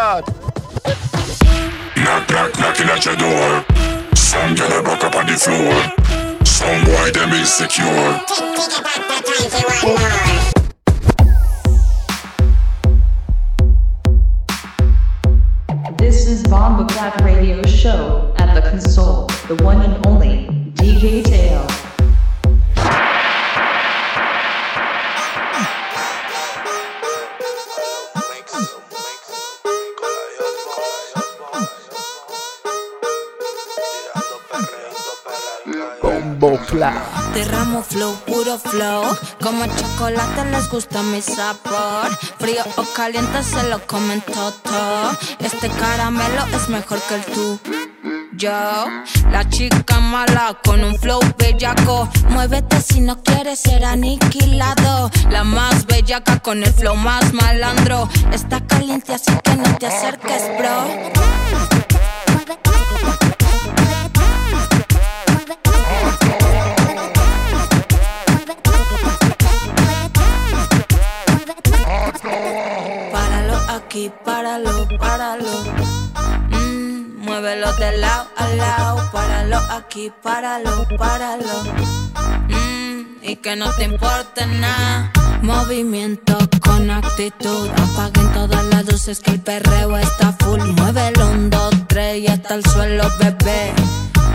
God. Knock, knock, knocking at your door. Some girl back up on the floor. Some boy them insecure. This is Bomba Cat Radio Show at the console, the one and only DJ Tail. Clap. Derramo flow, puro flow. Como chocolate les gusta mi sabor. Frío o caliente se lo comen todo. Este caramelo es mejor que el tú. La chica mala con un flow bellaco. Muévete si no quieres ser aniquilado. La más bellaca con el flow más malandro. Está caliente así que no te acerques, bro. Aquí, páralo, páralo. Mm, muévelo de lado a lado. Páralo aquí, páralo, páralo. Mm, y que no te importe nada. Movimiento con actitud. Apaguen todas las luces que el perreo está full. Muévelo un, dos, tres y hasta el suelo, bebé.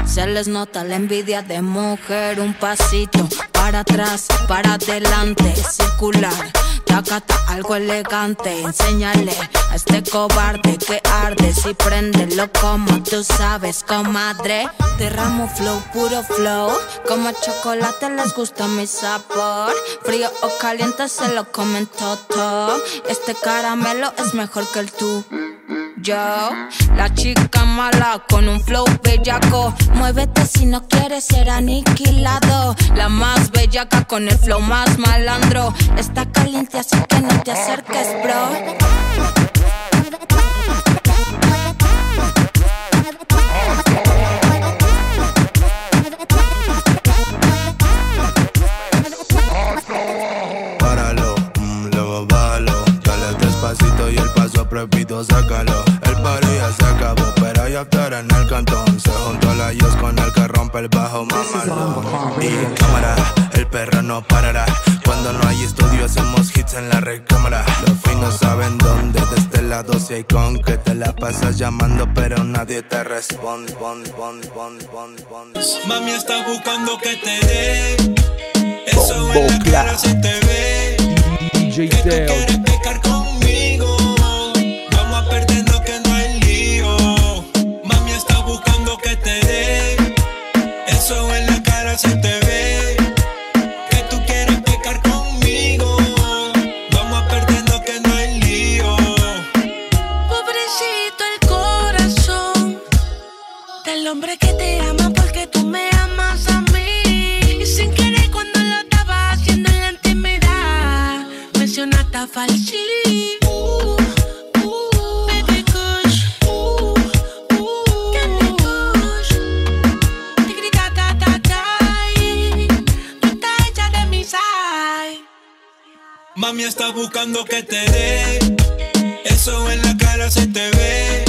Se les nota la envidia de mujer, un pasito para atrás, para adelante, circular. Tacata, algo elegante, enséñale a este cobarde que arde. Si prendelo como tú sabes, comadre. Derramo flow, puro flow. Como chocolate les gusta mi sabor. Frío o caliente se lo comen todo. Este caramelo es mejor que el tú. Yo, la chica mala con un flow bellaco. Muévete si no quieres ser aniquilado. La más bellaca con el flow más malandro. Está caliente así que no te acerques, bro. Prohibido, sácalo. El party ya se acabó, pero hay after en el cantón. Se juntó la Yos con el que rompe el bajo, mamalo. Y cámara, el perro no parará. Cuando no hay estudio, hacemos hits en la recámara. Los finos saben dónde, de este lado si hay con que te la pasas llamando, pero nadie te responde. Pon, pon, pon, pon, pon. Mami está buscando que te dé. Eso en la cara se te ve. DJ Que tú quieres pecar conmigo. Mami está buscando que te dé. Eso en la cara se te ve.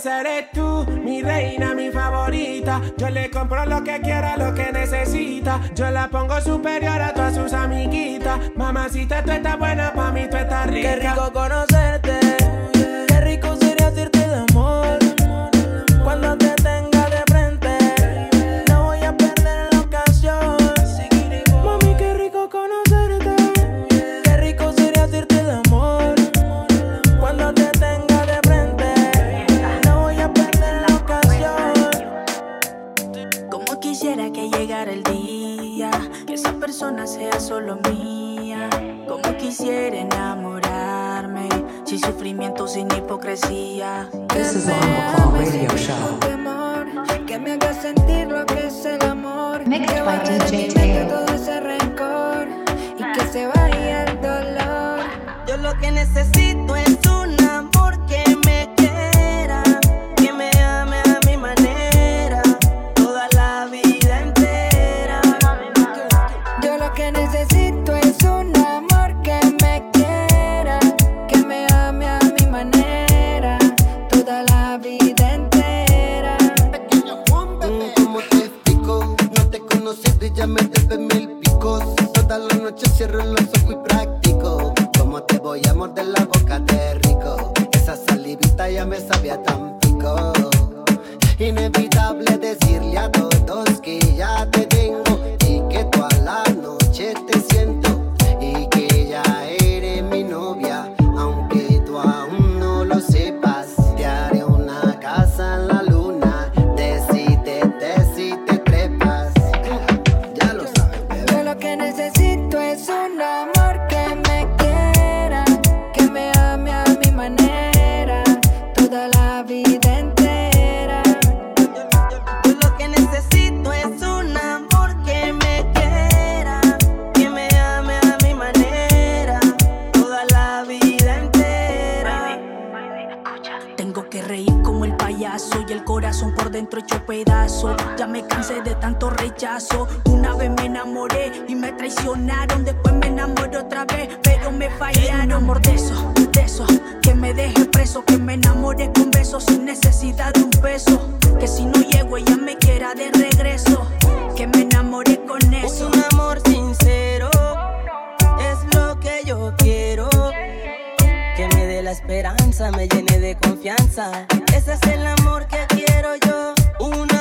esa eres tú, mi reina, mi favorita. Yo le compro lo que quiera, lo que necesita. Yo la pongo superior a todas sus amiguitas. Mamacita, tú estás buena, pa' mí tú estás rica. Qué rico conocerte. sin hipocresía. This is the radio show. Que me sentir lo que. Mixed by DJ dolor. Yo lo que necesito cierro los ojos y practico. ¿Cómo te voy a morder la es un amor que me quiera, que me ame a mi manera, toda la vida entera. Yo lo que necesito es un amor que me quiera, que me ame a mi manera, toda la vida entera. Escúchame. Tengo que reír como el payaso y el corazón por dentro hecho pedazo. Ya me cansé de tanto rechazo y me traicionaron. Después me enamoré otra vez, pero me fallaron. Amor de eso, de eso, que me deje preso, que me enamore con besos sin necesidad de un peso. Que si no llego ella me quiera de regreso, que me enamoré con eso. Es Un amor sincero es lo que yo quiero. Que me dé la esperanza, me llene de confianza. Ese es el amor que quiero yo. Una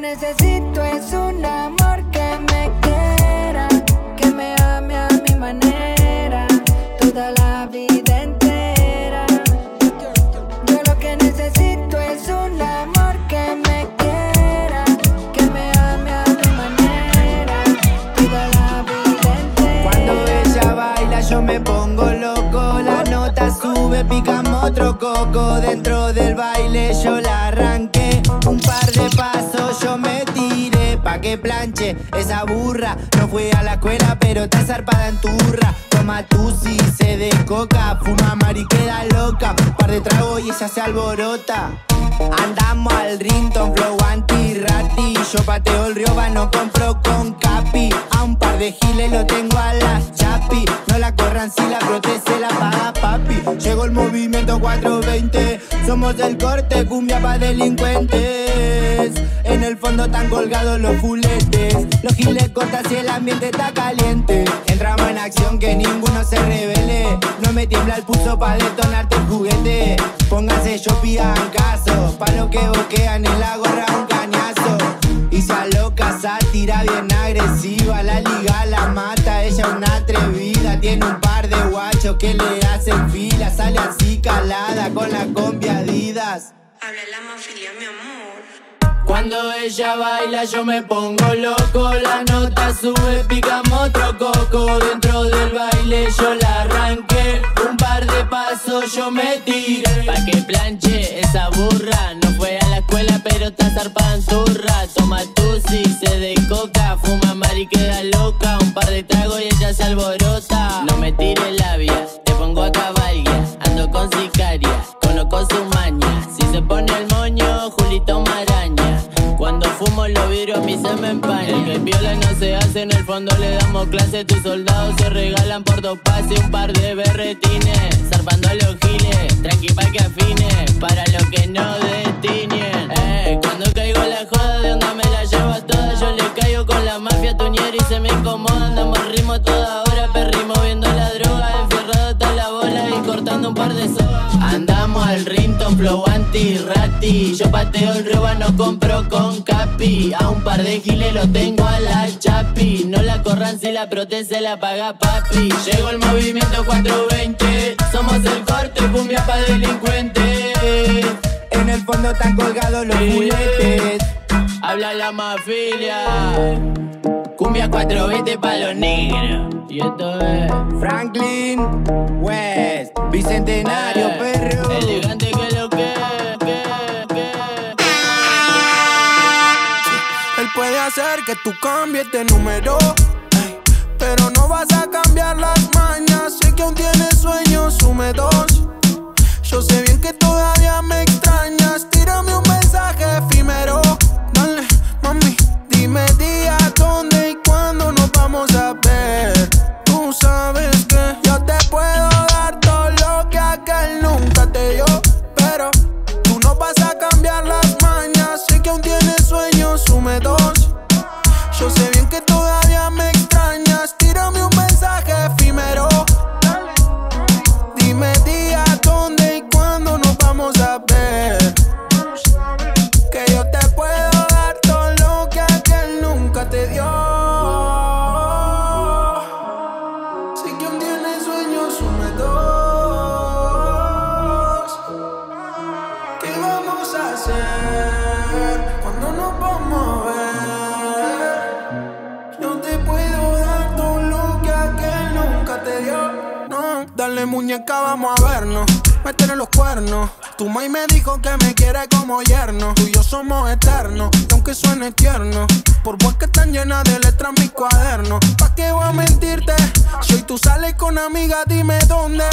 necesito es un amor que me quiera, que me ame a mi manera, toda la vida entera. Yo lo que necesito es un amor que me quiera, que me ame a mi manera, toda la vida entera. Cuando ella baila yo me pongo loco, la nota sube, picamos otro coco, dentro del baile yo la que planche esa burra, no fue a la escuela pero está zarpada en turra, toma tu si se descoca, fuma mari queda loca, par de tragos y ella se alborota. Andamos al Rinton, flow anti-rati Yo pateo el río, no compro con capi. A un par de giles lo tengo a las chapi. No la corran si la protege la paga papi. Llegó el movimiento 420 Somos del corte, cumbia pa' delincuentes. En el fondo están colgados los fuletes. Los giles cortas y el ambiente está caliente. Entramos en acción que ninguno se revele. No me tiembla el pulso pa' detonarte el juguete. Pónganse yo pidan caso Pa' lo que boquean en la gorra un cañazo. Y se aloca, sátira bien agresiva. La liga la mata, ella una atrevida. Tiene un par de guachos que le hacen fila. Sale así calada con la combi Adidas. Habla la mafilia, mi amor. Cuando ella baila yo me pongo loco, la nota sube, picamos otro coco. Dentro del baile yo la arranqué, un par de pasos yo me tiré. Pa' que planche esa burra, no fue a la escuela pero está zarpada en turra. Toma tu si se de coca, fuma mari queda loca. Un par de tragos y ella se alborota. El que viola no se hace, en el fondo le damos clase. Tus soldados se regalan por dos pases, un par de berretines. Zarpando a los giles, tranqui pa' que afine. Para los que no destiñen. Flow anti-rati. Yo pateo el roba, no compro con capi. A un par de giles lo tengo a la chapi. No la corran si la protege la paga papi. Llegó el movimiento 420. Somos el corte, cumbia pa' delincuentes. En el fondo están colgados los juguetes. Habla la mafilia. Cumbia 420 pa' los negros. Y esto es Franklin West, Bicentenario, perro. Hacer que tú cambies de número. Pero no vas a cambiar las mañas. Sé que aún tienes sueños húmedos. Yo sé bien que muñeca, vamos a vernos. Métele los cuernos. Tu mai me dijo que me quiere como yerno. Tú y yo somos eternos. Aunque suene tierno, por voz que están llenas de letras mis cuadernos. ¿Pa' qué voy a mentirte? Si tú sales con amigas, dime dónde.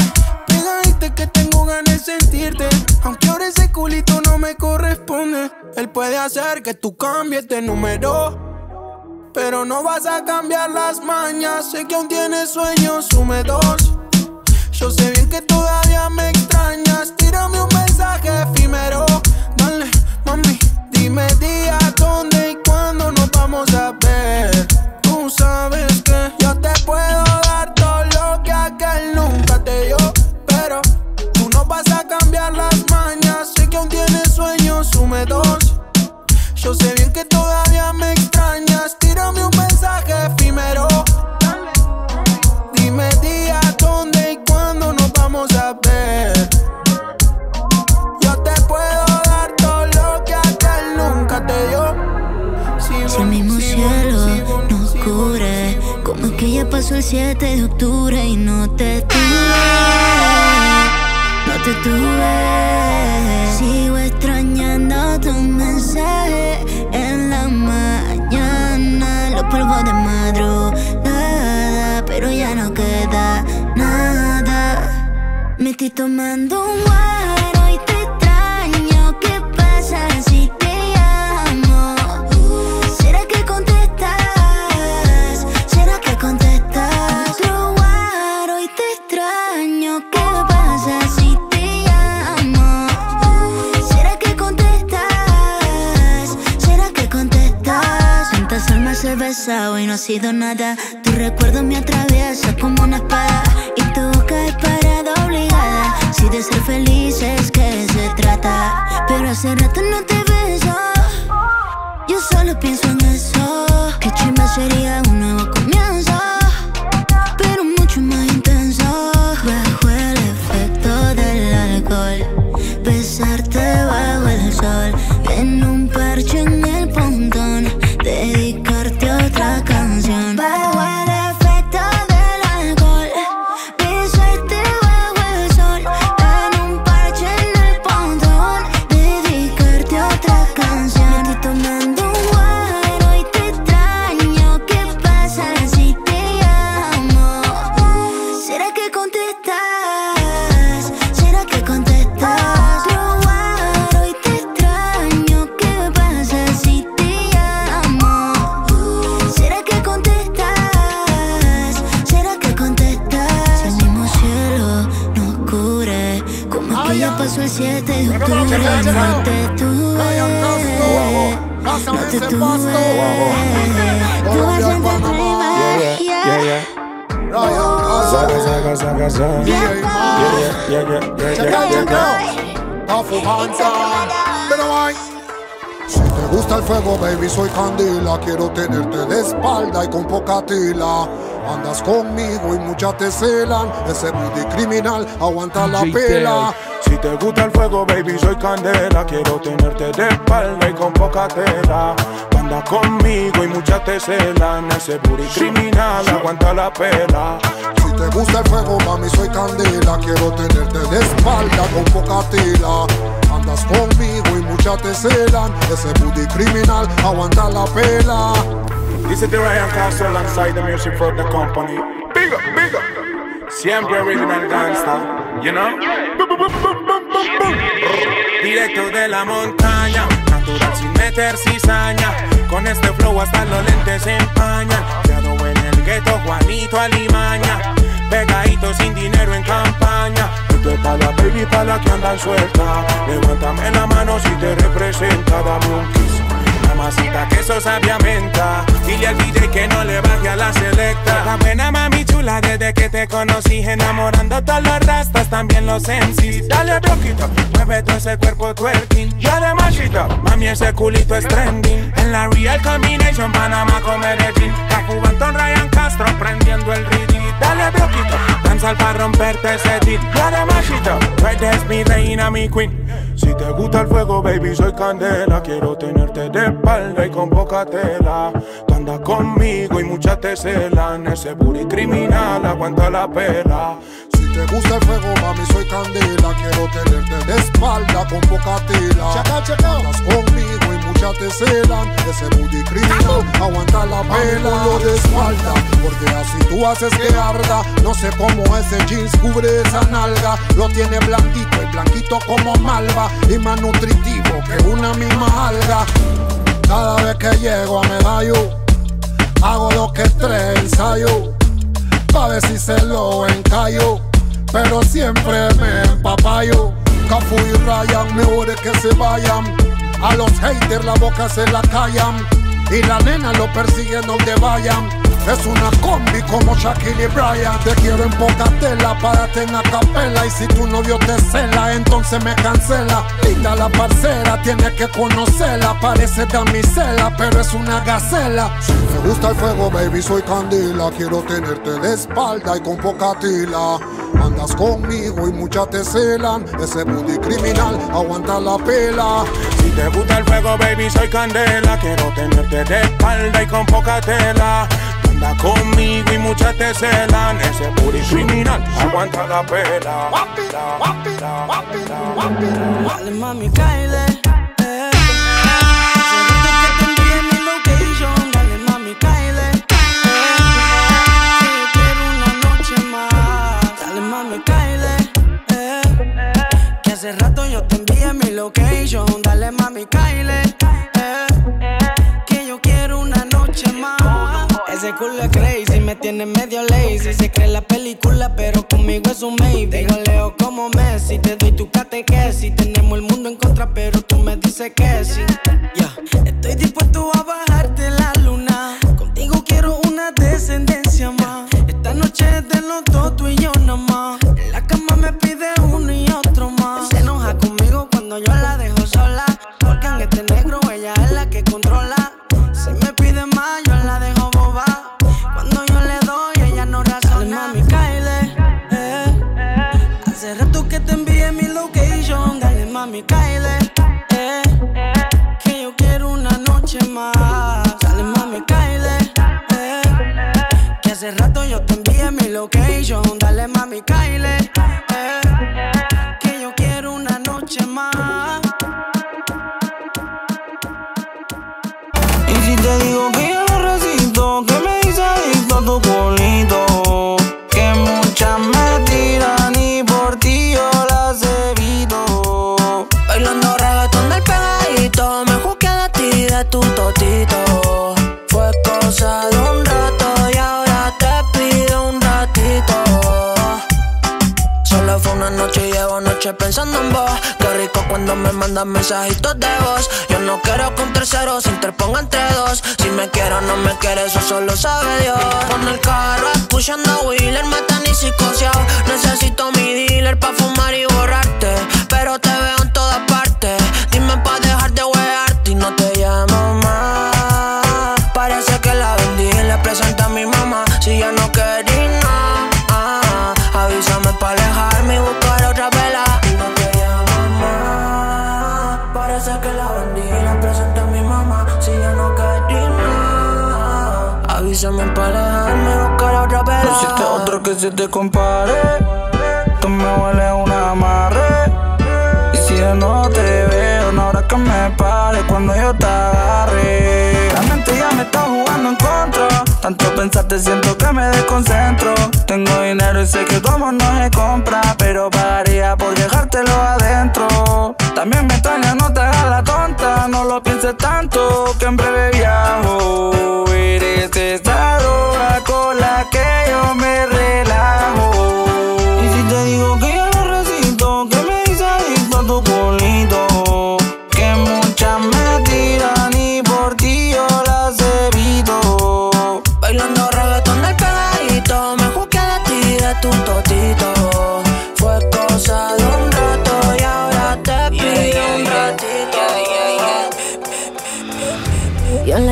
Pegadiste que tengo ganas de sentirte. Aunque ahora ese culito no me corresponde. Él puede hacer que tú cambies de número. Pero no vas a cambiar las mañas. Sé que aún tienes sueños húmedos. Yo sé bien que todavía me extrañas. Tírame un mensaje efímero. Dale, mami, dime día, dónde y cuándo nos vamos a ver. Tú sabes que yo te puedo dar todo lo que aquel nunca te dio. Pero tú no vas a cambiar las mañas. Sé que aún tienes sueños húmedos. Yo sé bien que todavía me extrañas. Tírame un pasó el 7 de octubre y no te tuve, no te tuve. Sigo extrañando tu mensaje en la mañana, los polvos de madrugada, pero ya no queda nada. Me estoy tomando un besado y no ha sido nada. Tu recuerdo me atraviesa como una espada y tu boca es parada obligada. Si de ser feliz es que se trata, pero hace rato no te beso. Yo solo pienso en eso. Que chimba sería un nuevo comienzo, te celan. Ese booty criminal aguanta la pela. Si te gusta el fuego, baby, soy candela. Quiero tenerte de espalda y con poca tela. Anda conmigo y muchas te celan. Ese booty criminal aguanta la pela. Si te gusta el fuego, mami, soy candela. Quiero tenerte de espalda con poca tila. Andas conmigo y muchas te celan. Ese booty criminal aguanta la pela. This is the Ryan Castle alongside the music for the company. Siempre original gangsta, you know? Directo de la montaña, natural sin meter cizaña. Con este flow hasta los lentes se empañan. Creado en el gueto, Juanito Alimaña. Pegadito sin dinero en campaña. Esto es pa' la baby, pa' la que andan suelta. Levántame la mano si te representa, dame un kiss. Mamacita que eso sabia menta. Dile al DJ que no le baje a la selecta. La buena mami chula desde que te conocí Enamorando todos los rastas, también los MCs Dale bloquito, mueve todo ese cuerpo twerking. Dale machita, mami ese culito es trending. En la Real Combination, Panamá con Medellín. Cafu Banton, Ryan Castro prendiendo el reading Dale bloquito, danza para romperte ese beat Dale machita, tú eres mi reina, mi queen. Si te gusta el fuego, baby, soy candela. Quiero tenerte de espalda y con poca tela. Tú andas conmigo y muchas te celan. Ese booty criminal aguanta la pela. Si te gusta el fuego, mami, soy candela. Quiero tenerte de espalda con poca tela. Andas conmigo y muchas te celan. Ese criminal aguanta la pela. Lo de espalda, porque así tú haces que arda. No sé cómo ese jeans cubre esa nalga. Lo tiene blandito y blanquito como malva. Y más nutritivo que una misma alga. Cada vez que llego a medallo, hago lo que tres ensayo. Pa' ver si se lo encallo. Pero siempre me empapayo. Cafu y Ryan, mejores que se vayan. A los haters la boca se la callan. Y la nena lo persiguen donde vayan. Es una combi como Shaquille y Brian. Te quiero en poca tela, párate en acapela. Y si tu novio te cela, entonces me cancela. Linda la parcera, tienes que conocerla. Parece damisela, pero es una gacela. Si me gusta el fuego, baby, soy candila. Quiero tenerte de espalda y con poca tila. Andas conmigo y muchas te celan. Ese booty criminal aguanta la pela. Si te gusta el fuego, baby, soy candela. Quiero tenerte de espalda y con poca tela. Anda conmigo y muchas te celan. Ese booty criminal aguanta la pela. Dale mami, cáele. Location. Dale mami, cáele. eh. Que yo quiero una noche más. Ese culo es crazy, me tiene medio lazy. Se cree la película, pero conmigo es un maybe. Te leo como Messi, te doy tu catequesis. Tenemos el mundo en contra, pero tú me dices que sí. Digo me mandan mensajitos de voz. Yo no quiero con terceros, se interponga entre dos. Si me quiero no me quiere, eso solo sabe Dios. Con el carro escuchando a Wheeler, me tan y psicoseado Necesito mi dealer pa' fumar y borrarte. Pero te veo en todas partes. Dime pa' dejar de wearte y no te llamo nada Avísame para alejarme y buscar otra vela. No existe otro que se te compare. Tú me hueles un amarre. Y si yo no te veo, no habrá que me pare cuando yo te agarre. La mente ya me está jugando en contra. Tanto pensarte siento que me desconcentro. Tengo dinero y sé que tu amor no se compra. Pero pagaría por dejártelo adentro. También me extraña, no te hagas la tonta. No lo pienses tanto, que en breve viajo. Eres esa droga con la que yo me relajo. Y si te digo que yo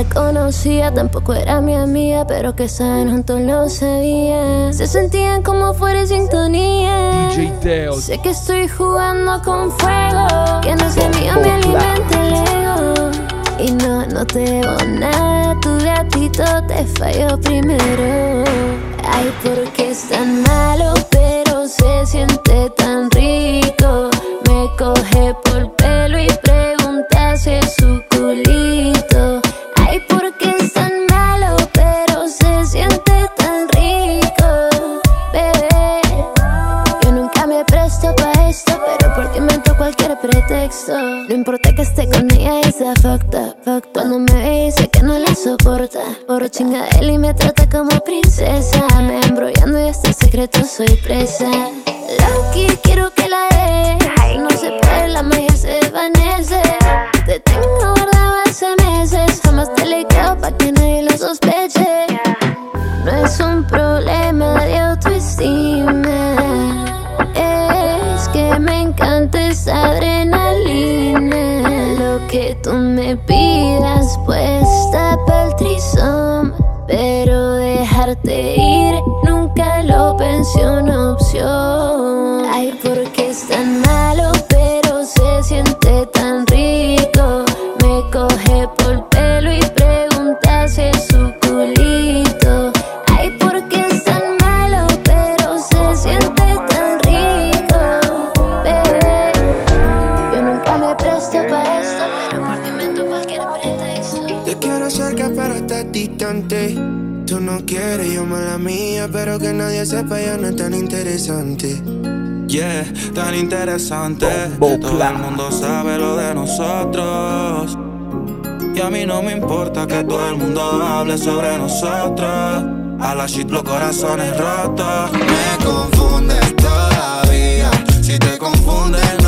la conocía, tampoco era mi amiga, pero que estaban juntos lo sabía. Se sentían como fuera de sintonía. DJ Teo. Sé que estoy jugando con fuego, que no sea mío me alimenta el ego. Y no, no te debo nada, tu gatito te falló primero. Ay, porque es tan malo, pero se siente tan rico. Me coge por No importa que esté con ella, esa fucked up, fucked. Cuando me ve dice que no la soporta. Por chinga él y me trata como princesa. Me embrollando y este secreto soy presa. Loki, quiero que la deje. No se puede, la magia se desvanece. Te tengo guardado hace meses. Jamás te le pa' que nadie lo sospeche. no es un problema de autoestima. Es que me encanta esa adrenalina. Que tú me pidas, pues tapa el trizón. Pero dejarte ir nunca lo pensé una opción. Mía Pero que nadie sepa ya no es tan interesante Yeah, tan interesante. Todo el mundo sabe lo de nosotros. Y a mí no me importa que todo el mundo hable sobre nosotros. A la shit los corazones rotos. Me confundes todavía Si te confundes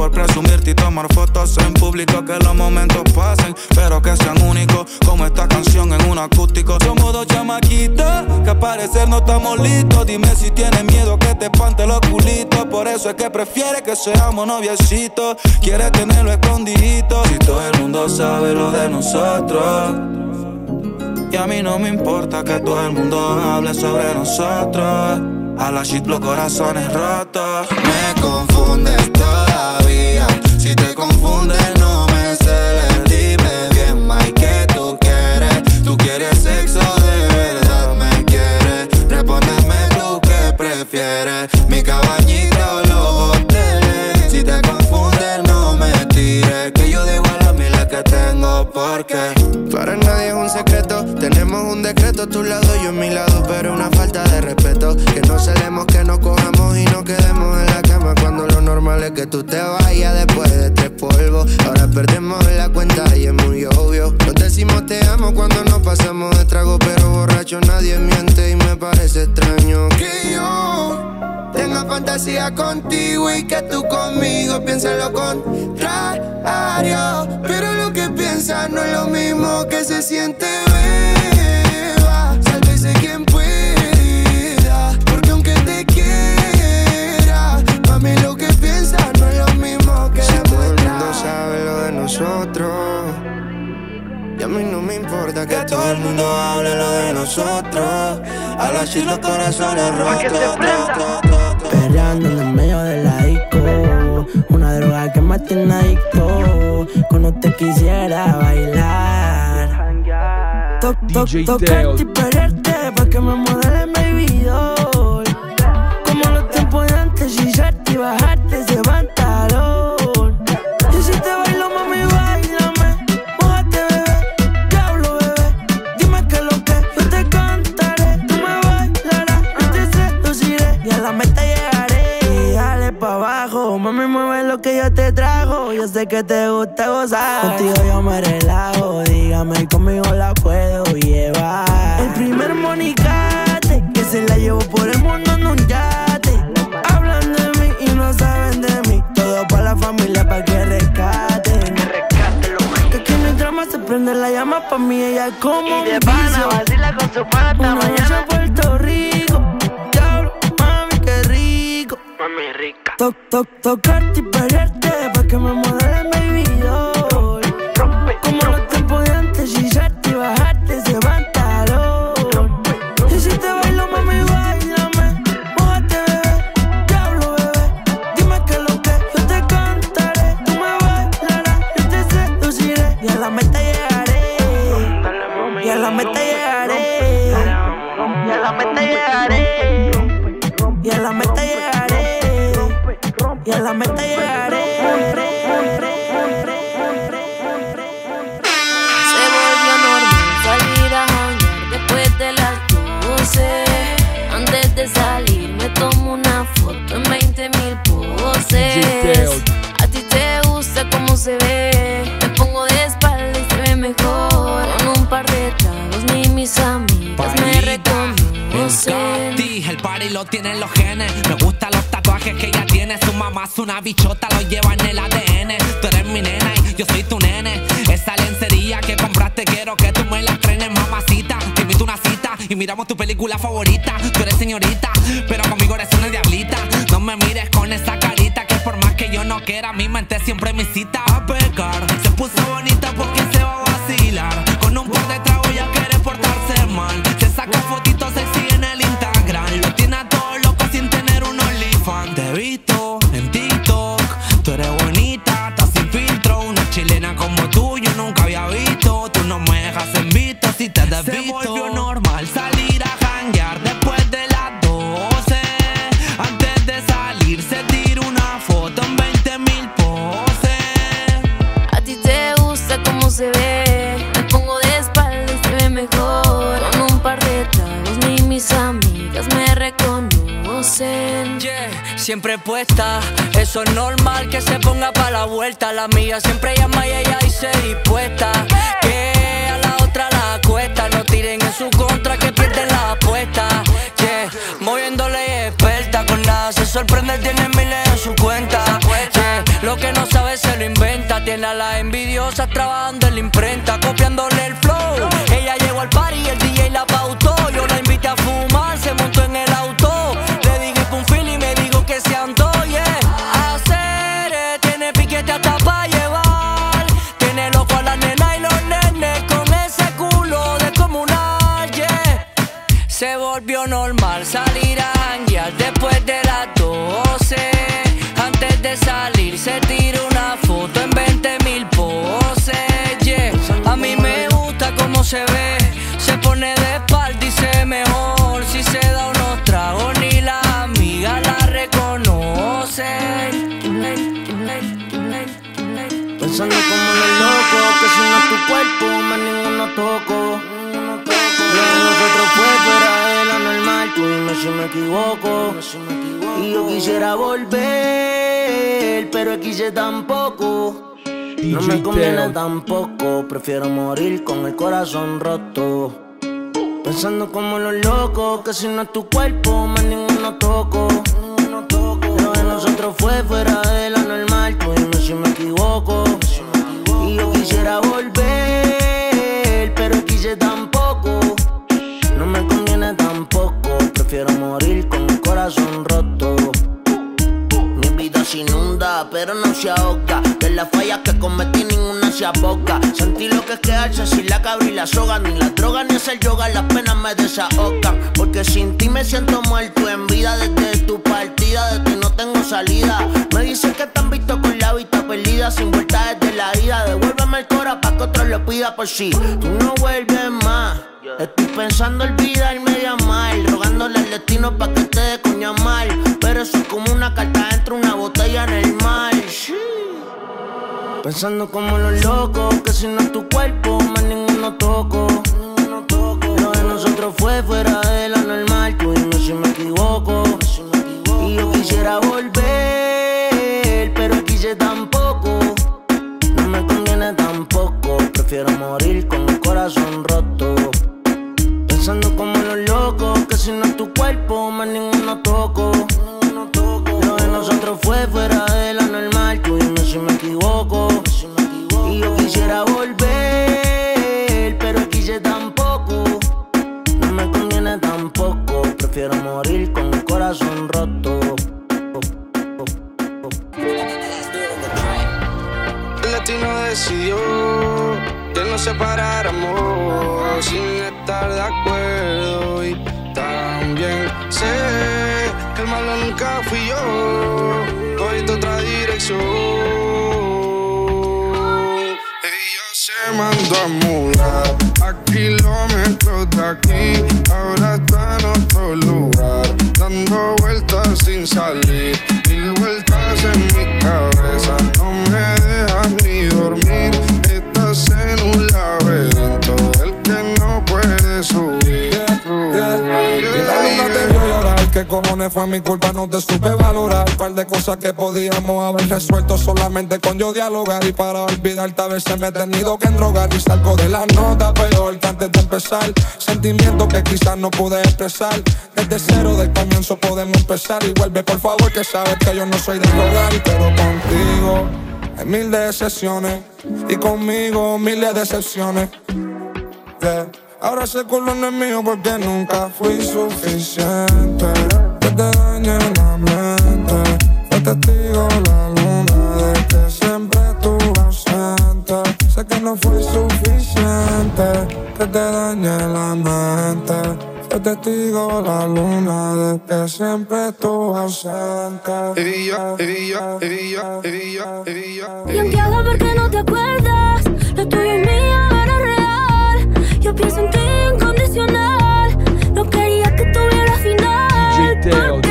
por presumirte y tomar fotos en público. Que los momentos pasen, pero que sean únicos. Como esta canción en un acústico. Somos dos chamaquitos que al parecer no estamos listos. Dime si tienes miedo que te espante los culitos. Por eso es que prefiere que seamos noviecitos. Quiere tenerlo escondidito. Si todo el mundo sabe lo de nosotros. Y a mí no me importa que todo el mundo hable sobre nosotros. A la shit los corazones rotos. Me confundes todavía Si te confundes no me celes Dime bien, Mike, ¿qué tú quieres? ¿Tú quieres sexo de verdad? ¿Me quieres? Respóndeme tú qué prefieres Mi cabañita o los hoteles Si te confundes no me tires Que yo digo a las miles que tengo porque Para nadie es un secreto Tenemos un decreto, tu lado yo en mi lado Pero una falta de respeto No celemos, que no cojamos y no quedemos en la cama Cuando lo normal es que tú te vayas después de tres polvos Ahora perdemos la cuenta y es muy obvio Nos decimos te amo cuando nos pasamos de trago Pero borracho nadie miente y me parece extraño Que yo tenga fantasía contigo y que tú conmigo pienses lo contrario. Pero lo que piensas no es lo mismo que se siente, importa que todo el mundo hable lo de nosotros. A la shit los corazones rotos. Perreando en el medio de la disco. Una droga que me tiene adicto. Cuando te quisiera bailar. Toc, toc, tocarte y perrearte Pa' que me Yo sé que te gusta gozar. Contigo yo me relajo Dígame, conmigo la puedo llevar. El primer monicate Que se la llevo por el mundo en un yate. Hablan de mí y no saben de mí. Todo para la familia, pa' que rescaten Que aquí mientras más se prende la llama pa' mí Ella es como Y de un pana, vacila con su pana hasta Una mañana. Puerto Rico Diablo, mami, qué rico. Mami rica. Toc, toc, tocarte y perrearte meta llegaré Y a la meta llegaré Se volvió normal salir a janguear después de las 12. Antes de salir me tomo una foto en 20 mil poses. A ti te gusta cómo se ve. Tienen los genes. Me gustan los tatuajes que ella tiene. Su mamá es una bichota, lo lleva en el ADN. Tú eres mi nena y yo soy tu nene. Esa lencería que compraste, quiero que tú me la trenes, mamacita. Te invito una cita y miramos tu película favorita. Tú eres señorita, pero conmigo eres una diablita. No me mires con esa carita que por más que yo no quiera, mi mente siempre me cita a pecar. Se puso bonita siempre puesta, eso es normal que se ponga para la vuelta. La mía siempre llama y ella dice dispuesta. Que a la otra la cuesta, no tiren en su contra que pierden la apuesta. Yeah, moviéndole experta, con nada se sorprende, tiene miles en su cuenta. Yeah, lo que no sabe se lo inventa, tiene a las envidiosas trabajando en la imprenta, copiándole el flow. Ella llegó al party, el DJ la pautó, se ve, se pone de espalda y se mejor. Si se da unos tragos ni la amiga la reconoce. Pensando como los locos, que si no es tu cuerpo, más ninguno toco. Lo de nosotros fue fuera de normal, tú dime si me equivoco. Y yo quisiera volver, pero quise tampoco. No me conviene Teo. tampoco, prefiero morir con el corazón roto. Pensando como los locos, que si no es tu cuerpo, más ninguno toco. Lo de nosotros fue fuera de la normal, tú dime si me equivoco. Y yo quisiera volver, pero quise tampoco. No me conviene tampoco, prefiero morir con el corazón roto. Se inunda, pero no se ahoga. De las fallas que cometí, ninguna se aboca. Sentí lo que es quedarse sin la cabra y la soga. Ni la droga ni hacer yoga, las penas me desahogan. Porque sin ti me siento muerto en vida. Desde tu partida, de ti no tengo salida. Me dicen que te han visto con la vista perdida. Sin vuelta desde la ida. Devuélveme el cora pa' que otro lo pida por si tú no vuelves más. Estoy pensando olvidarme de amar, rogándole al destino pa' que te dé Pensando como los locos, que si no es tu cuerpo, más ninguno toco. Lo de nosotros fue fuera de cosas que podíamos haber resuelto solamente con yo dialogar. Y para olvidarte a veces me he tenido que endrogar. Y salgo de la nota peor que antes de empezar. Sentimientos que quizás no pude expresar. Desde cero del comienzo podemos empezar. Y vuelve por favor que sabes que yo no soy de rogar. Pero contigo hay mil decepciones. Y conmigo miles de decepciones. Yeah. Ahora ese culo no es mío porque nunca fui suficiente. Que te la mente. Fue testigo la luna de que siempre estuve ausente. Sé que no fui suficiente. Que te dañe la mente. Fue testigo la luna de que siempre estuve ausente. Y aunque haga ver que no te acuerdas, lo tuyo y mío era real. Yo pienso en ti incondicional. No quería que tuviera final. porque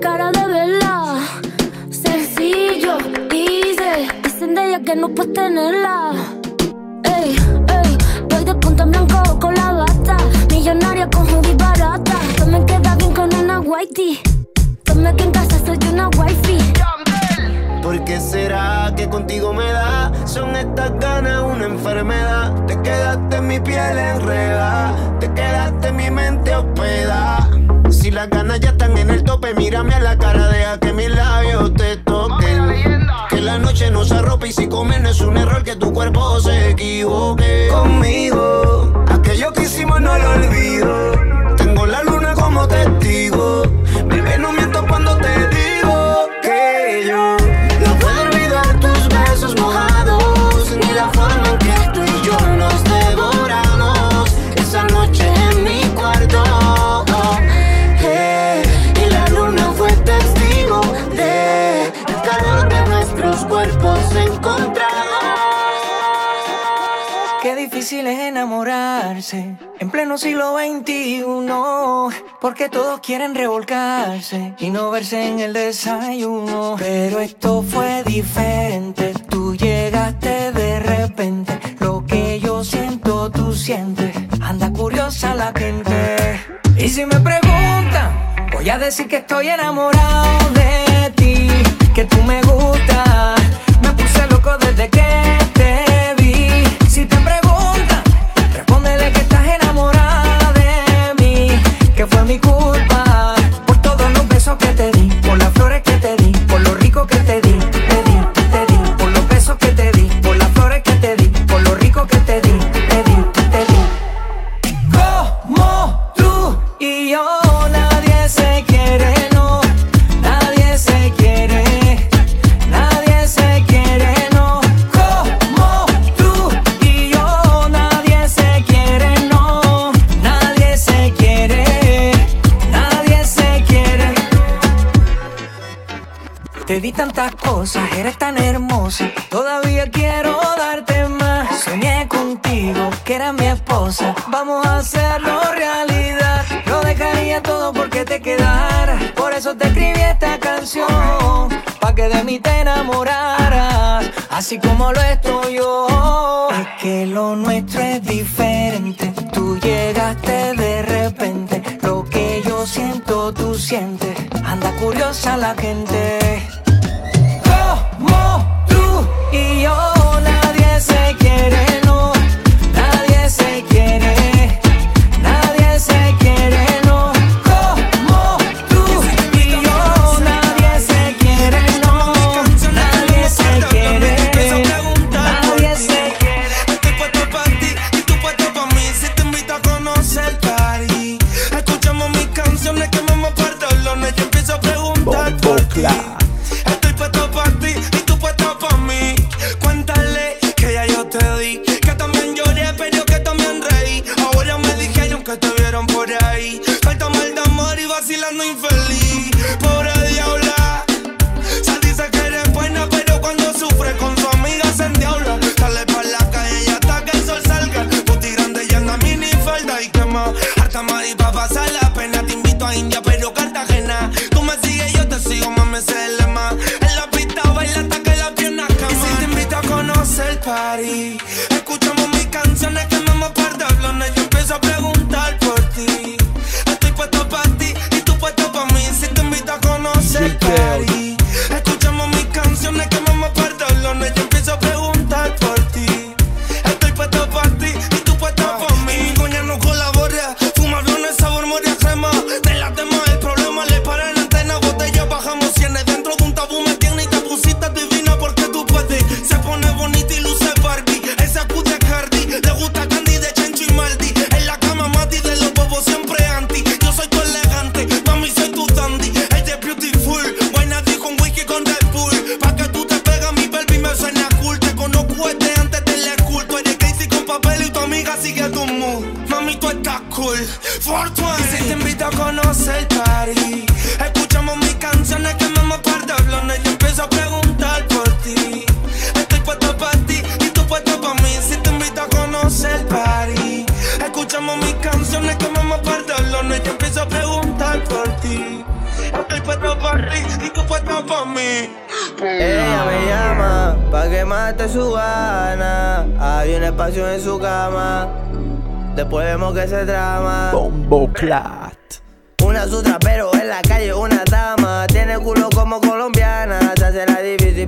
cara de vela. Sencillo, easy. Dicen de ella que no puedes tenerla. Ey, ey, voy de punta en blanco con la bata. Millonaria con hoodie barata. Tú me queda bien con una whitey. Dime que en casa soy una wifey. ¿Por qué será que contigo me da? Son estas ganas una enfermedad. Te quedaste en mi piel enredada. Te quedaste en mi mente hospedada. Si las ganas ya están en el tope, mírame a la cara, deja que mis labios te toquen. Que la noche no se arrope y si comer no es un error que tu cuerpo se equivoque. Conmigo, aquello que hicimos no lo olvido. Tengo la luna como testigo. Bebé, no miento es enamorarse. En pleno siglo XXI, porque todos quieren revolcarse y no verse en el desayuno. Pero esto fue diferente, tú llegaste de repente, lo que yo siento tú sientes, anda curiosa la gente. Y si me preguntan, voy a decir que estoy enamorado de ti, que tú me gustas,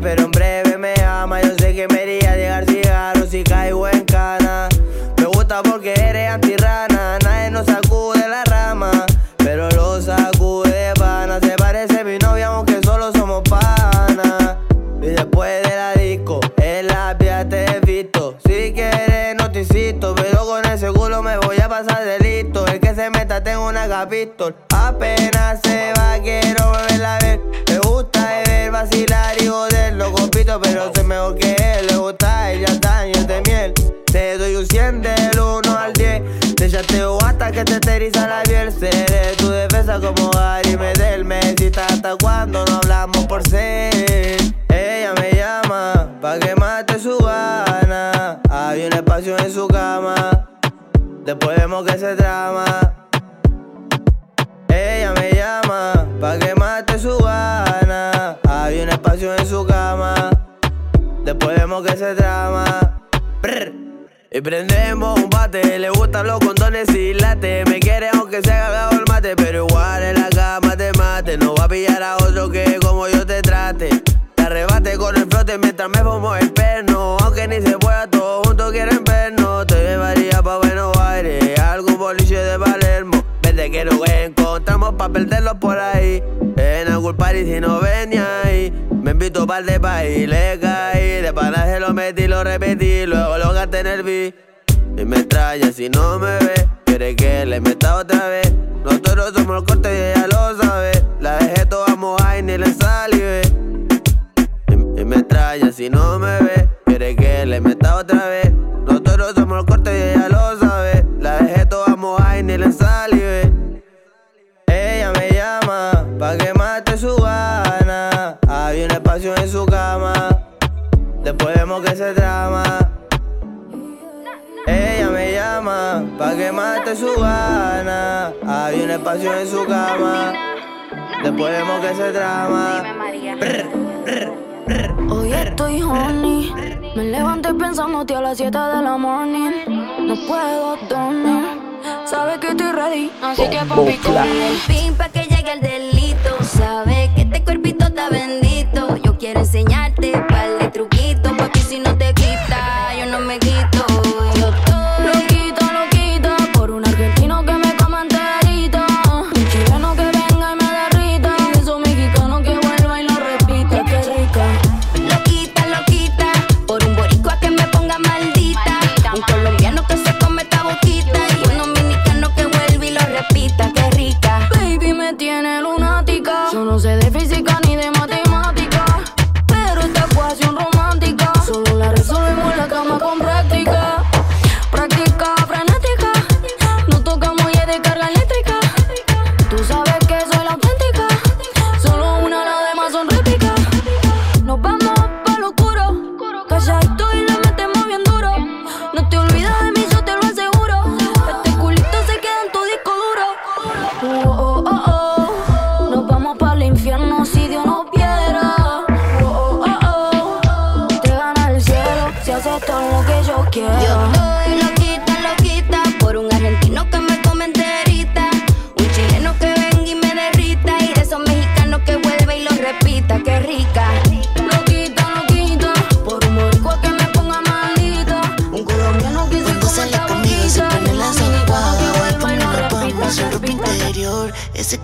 pero en breve me ama. Yo sé que me iría a llegar cigarros si caigo en cana. Me gusta porque eres antirrana. Nadie nos sacude la rama. Pero lo sacude de pana. Se parece a mi novia, aunque solo somos pana. Y después de la disco, en la vía te he visto. Si quieres, no te insisto. Pero con ese culo me voy a pasar de listo. El que se meta, tengo una capistol. Apenas se va, quiero volverla a ver. Hasta cuando no hablamos por ser. Ella me llama pa' que mate su gana. Hay un espacio en su cama. Después vemos que se trama. Ella me llama pa' que mate su gana. Hay un espacio en su cama. Después vemos que se trama. Y prendemos un bate, le gustan los condones y late. Me quiere aunque se haga el mate, pero igual en pillar a otro que como yo te trate. Te arrebate con el flote mientras me fumo el perno. Aunque ni se pueda, todos juntos quieren vernos. Te llevaría pa' Buenos Aires, algún boliche de Palermo. Vete que nos encontramos pa' perderlos por ahí. En algún party si no venía ahí. Me invito par de país, le caí. De pana se lo metí, lo repetí. Luego lo gasté en el beat. Y me extraña si no me ve. Quiere que le meta otra vez. Nosotros somos el corte y ella lo sabe. La dejé toda mojada y ni le salive. Y, me extraña si no me ve. Quiere que le meta otra vez. Nosotros somos el corte y ella lo sabe. La dejé toda mojada y ni le salive. Ella me llama pa' que mate su gana. Hay un espacio en su cama. Después vemos que se trama. Ella me llama pa' que mate su gana. Hay un espacio en su cama. Después vemos que se trama. Hoy estoy honey. Me levanté pensándote a las 7 de la morning. No puedo dormir. Sabes que estoy ready, así que papi con El fin pa' que llegue el delito. Sabes que este cuerpito está bendito. Yo quiero enseñarte par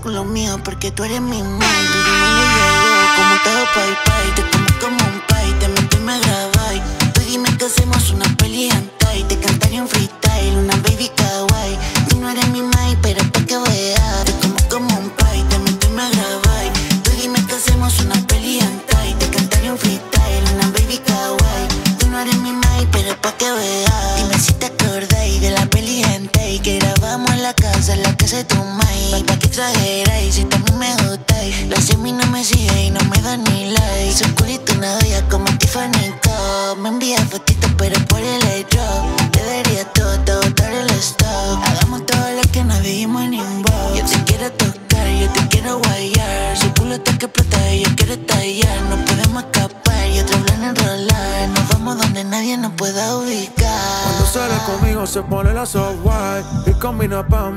Culo mío porque tú eres mi man. Dime le llegó como todo pay pay Te como como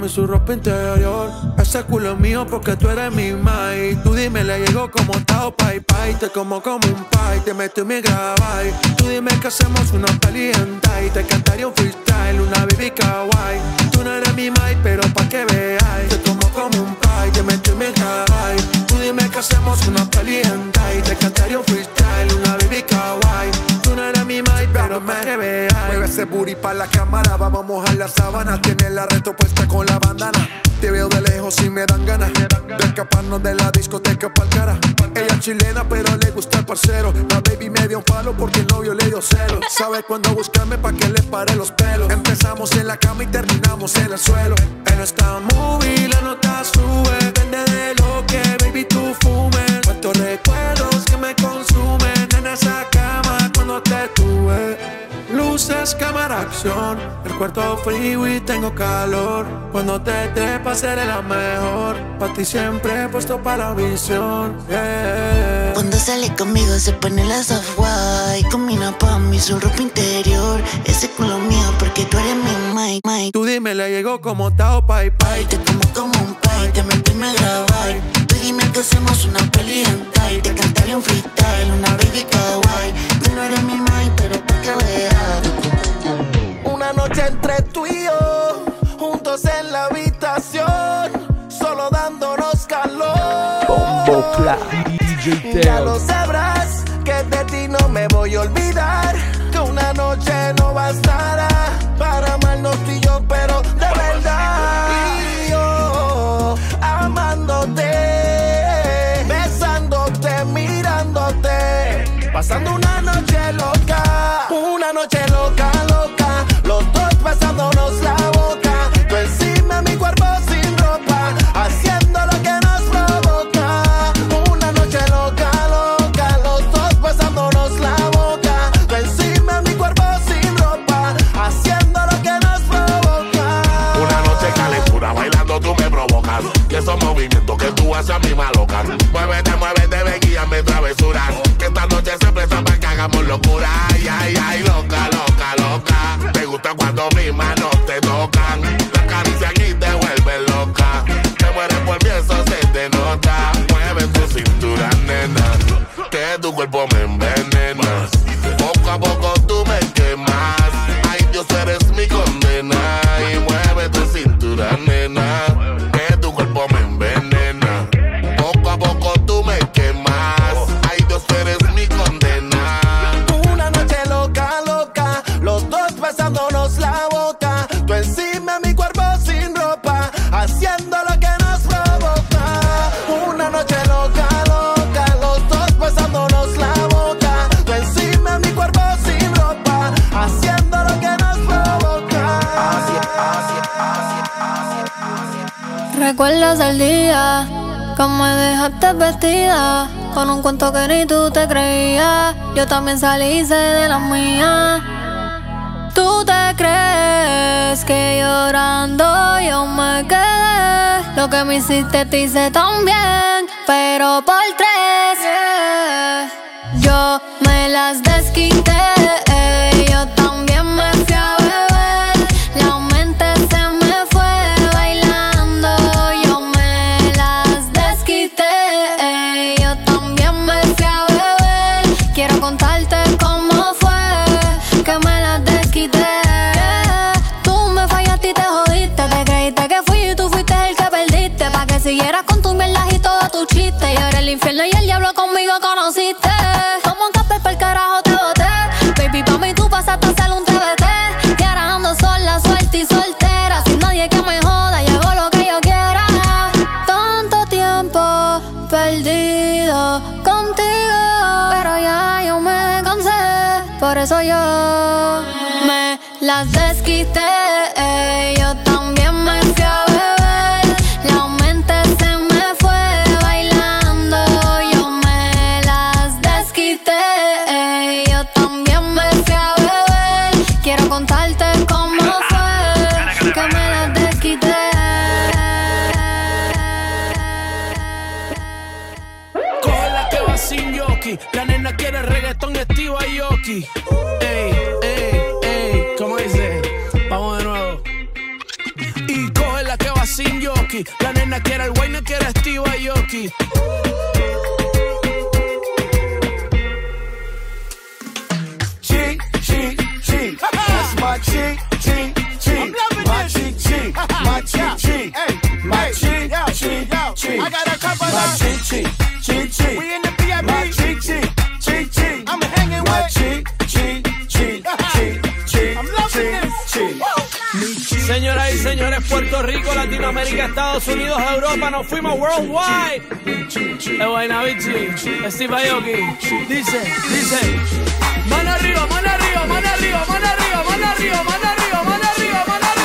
mí su ropa interior. Ese culo es mío porque tú eres mi mai Tú dime, le llegó como Tao Pai Pai. Te como como un pai, te meto y me grabáis Tú dime que hacemos una peli hentai Te cantaría un freestyle, Booty pa' la cámara, vamos a mojar la sábana. Tiene la reto puesta con la bandana. Te veo de lejos y me dan ganas de escaparnos de la discoteca pa'l cara. Ella chilena, pero le gusta el parcero. La baby me dio un palo porque el novio le dio celo. Sabe cuándo buscarme pa' que le pare los pelos. Empezamos en la cama y terminamos en el suelo. En esta movie la nota sube. Depende de lo que baby tú fumes. Luces, cámara, acción. El cuarto frío y tengo calor. Cuando te trepas seré la mejor. Pa' ti siempre he puesto para la visión. yeah. Cuando sale conmigo se pone la soft white Combina pa' mí su ropa interior Ese culo mío porque tú eres mi mai, mai Tú dime, le llegó como Tao Pai Pai Te como como un pai, te meto y me grabáis Tú dime que hacemos una peli hentai Te cantaré un freestyle, una baby kawaii no eres mi mai, pero pa' que veas Una noche entre tú y yo, juntos en la habitación, solo dándonos calor. Bombo DJ Ya lo sabrás que de ti no me voy a olvidar. Que una noche no bastará esos movimientos que tú hacia mi maloca. Muévete, muévete, ve, guíame travesuras. Que esta noche se presta para que hagamos locura. Ay, ay, ay, loca, loca, loca. Te gusta cuando mis manos te tocan. La caricia y te vuelve loca. Te mueres por mí, eso se te nota. Mueve tu cintura, nena. Que tu cuerpo me envenena. Con un cuento que ni tú te creías Yo también salí de la mía ¿Tú te crees que llorando yo me quedé? Lo que me hiciste te hice también yeah Que era el guay, no que era Steve Aoki. Puerto Rico, Latinoamérica, Estados Unidos, Europa, nos fuimos worldwide. El Guaynabichi, Steve Aoki. Dice, dice. Mano arriba, mano arriba, mano arriba, mano arriba, mano arriba, mano arriba, mano arriba, mano arriba,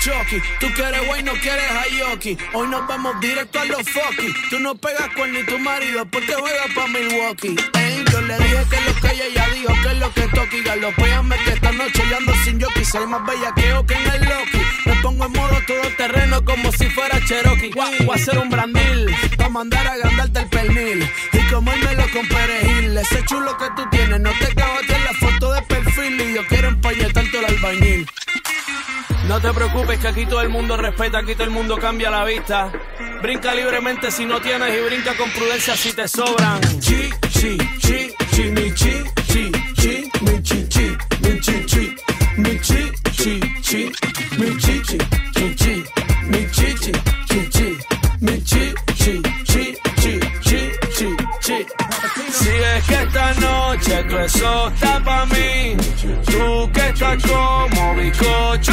Chucky. Tú quieres güey, no quieres Ayoki. Hoy nos vamos directo a los fucky. Tú no pegas con ni tu marido porque juegas pa' Milwaukee. Ey, yo le dije que lo que ella ya dijo, que es lo que toqui. Galopéame que esta noche yo ando sin jockey. Soy más bella que en el Loki. Me pongo en modo todo terreno como si fuera Cherokee. Voy a hacer un brandil pa' mandar a agrandarte el pernil. Y comérmelo con perejil. Ese chulo que tú tienes, no te acabaste en la foto de perfil. Y yo quiero empañetarte el albañil. No te preocupes que aquí todo el mundo respeta, aquí todo el mundo cambia la vista. Brinca libremente si no tienes y brinca con prudencia si te sobran. Chi, chi, chi, chi, mi chi, chi, chi, mi chi, chi, mi chi, chi, mi chi, chi, chi, mi chi, chi, chi, chi, mi chi, chi, chi, chi, mi chi, chi, chi, chi, chi, chi, chi. Si es que esta noche tú eso está pa' mí, tú que estás como bicocho